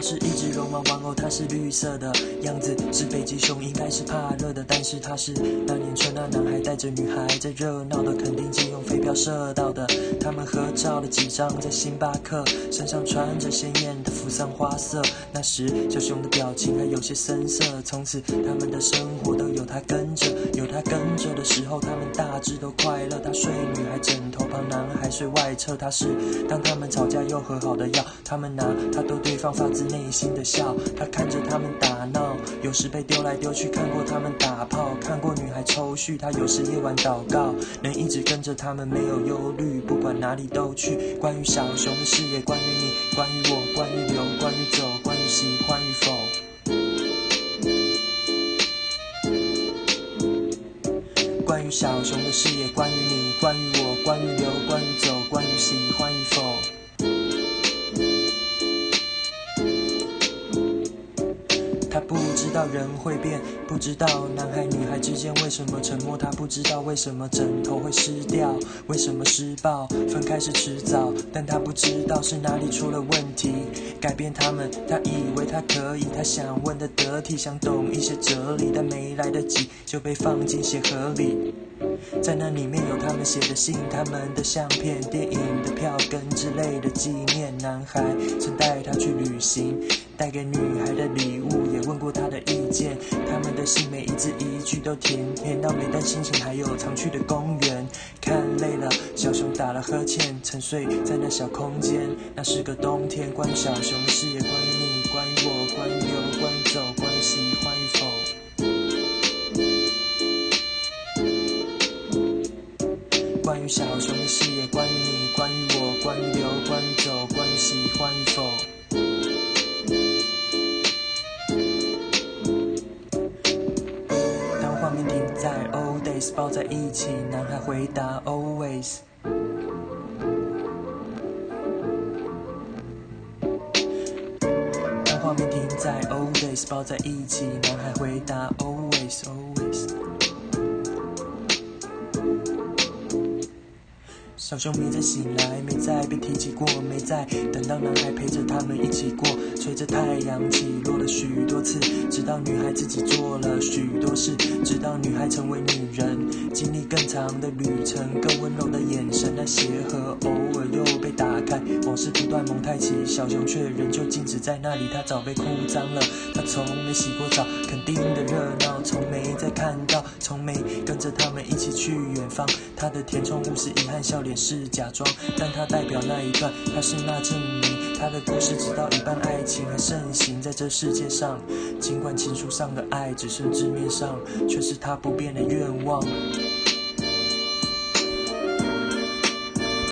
是一只绒毛玩偶，它是绿色的样子，是北极熊，应该是怕热的。但是它是那年春，那男孩带着女孩在热闹的垦丁借用飞镖射到的。他们合照了几张，在星巴克，身上穿着鲜艳的扶桑花色。那时小熊的表情还有些深色。从此他们的生活都有他跟着，有他跟着的时候，他们大致都快乐。他睡女孩枕头旁，男孩睡外侧。他是当他们吵架又和好的药，他们拿他逗对方发自内心的笑。他看着他们打闹，有时被丢来丢去，看过他们打炮，看过女孩抽蓄。他有时夜晚祷告，能一直跟着他们，没有忧虑，不管哪里都去。关于小熊的事业，关于你，关于我，关于留，关于走，关于喜欢与否。小熊的事业，关于你，关于我，关于留，关于走，关于喜欢与否。他不知道人会变，不知道男孩女孩之间为什么沉默。他不知道为什么枕头会湿掉，为什么施暴分开是迟早，但他不知道是哪里出了问题。改变他们，他以为他可以，他想问的得体，想懂一些哲理，但没来得及就被放进鞋盒里。在那里面有他们写的信、他们的相片、电影的票根之类的纪念。男孩曾带她去旅行，带给女孩的礼物，也问过她的意见。他们的信每一字一句都甜，甜到没担心情。还有常去的公园，看累了，小熊打了呵欠，沉睡在那小空间。那是个冬天，关于小熊的事业，关于关于小熊的事业，关于你，关于我，关于留，关于走，关于喜欢与否。当画面停在 old days，抱在一起，男孩回答 always。当画面停在 old days，抱在一起，男孩回答 always always。小熊没再醒来，没再被提起过，没再等到男孩陪着他们一起过。随着太阳起落了许多次，直到女孩自己做了许多事，直到女孩成为女人，经历更长的旅程，更温柔的眼神。那鞋和偶尔是，不断蒙太奇，小熊却仍旧静止在那里。它早被哭脏了，它从没洗过澡，肯定的热闹，从没再看到，从没跟着他们一起去远方。它的填充物是遗憾，笑脸是假装，但它代表那一段，它是那证明。他的故事直到一半，爱情还盛行在这世界上。尽管情书上的爱只剩字面上，却是他不变的愿望。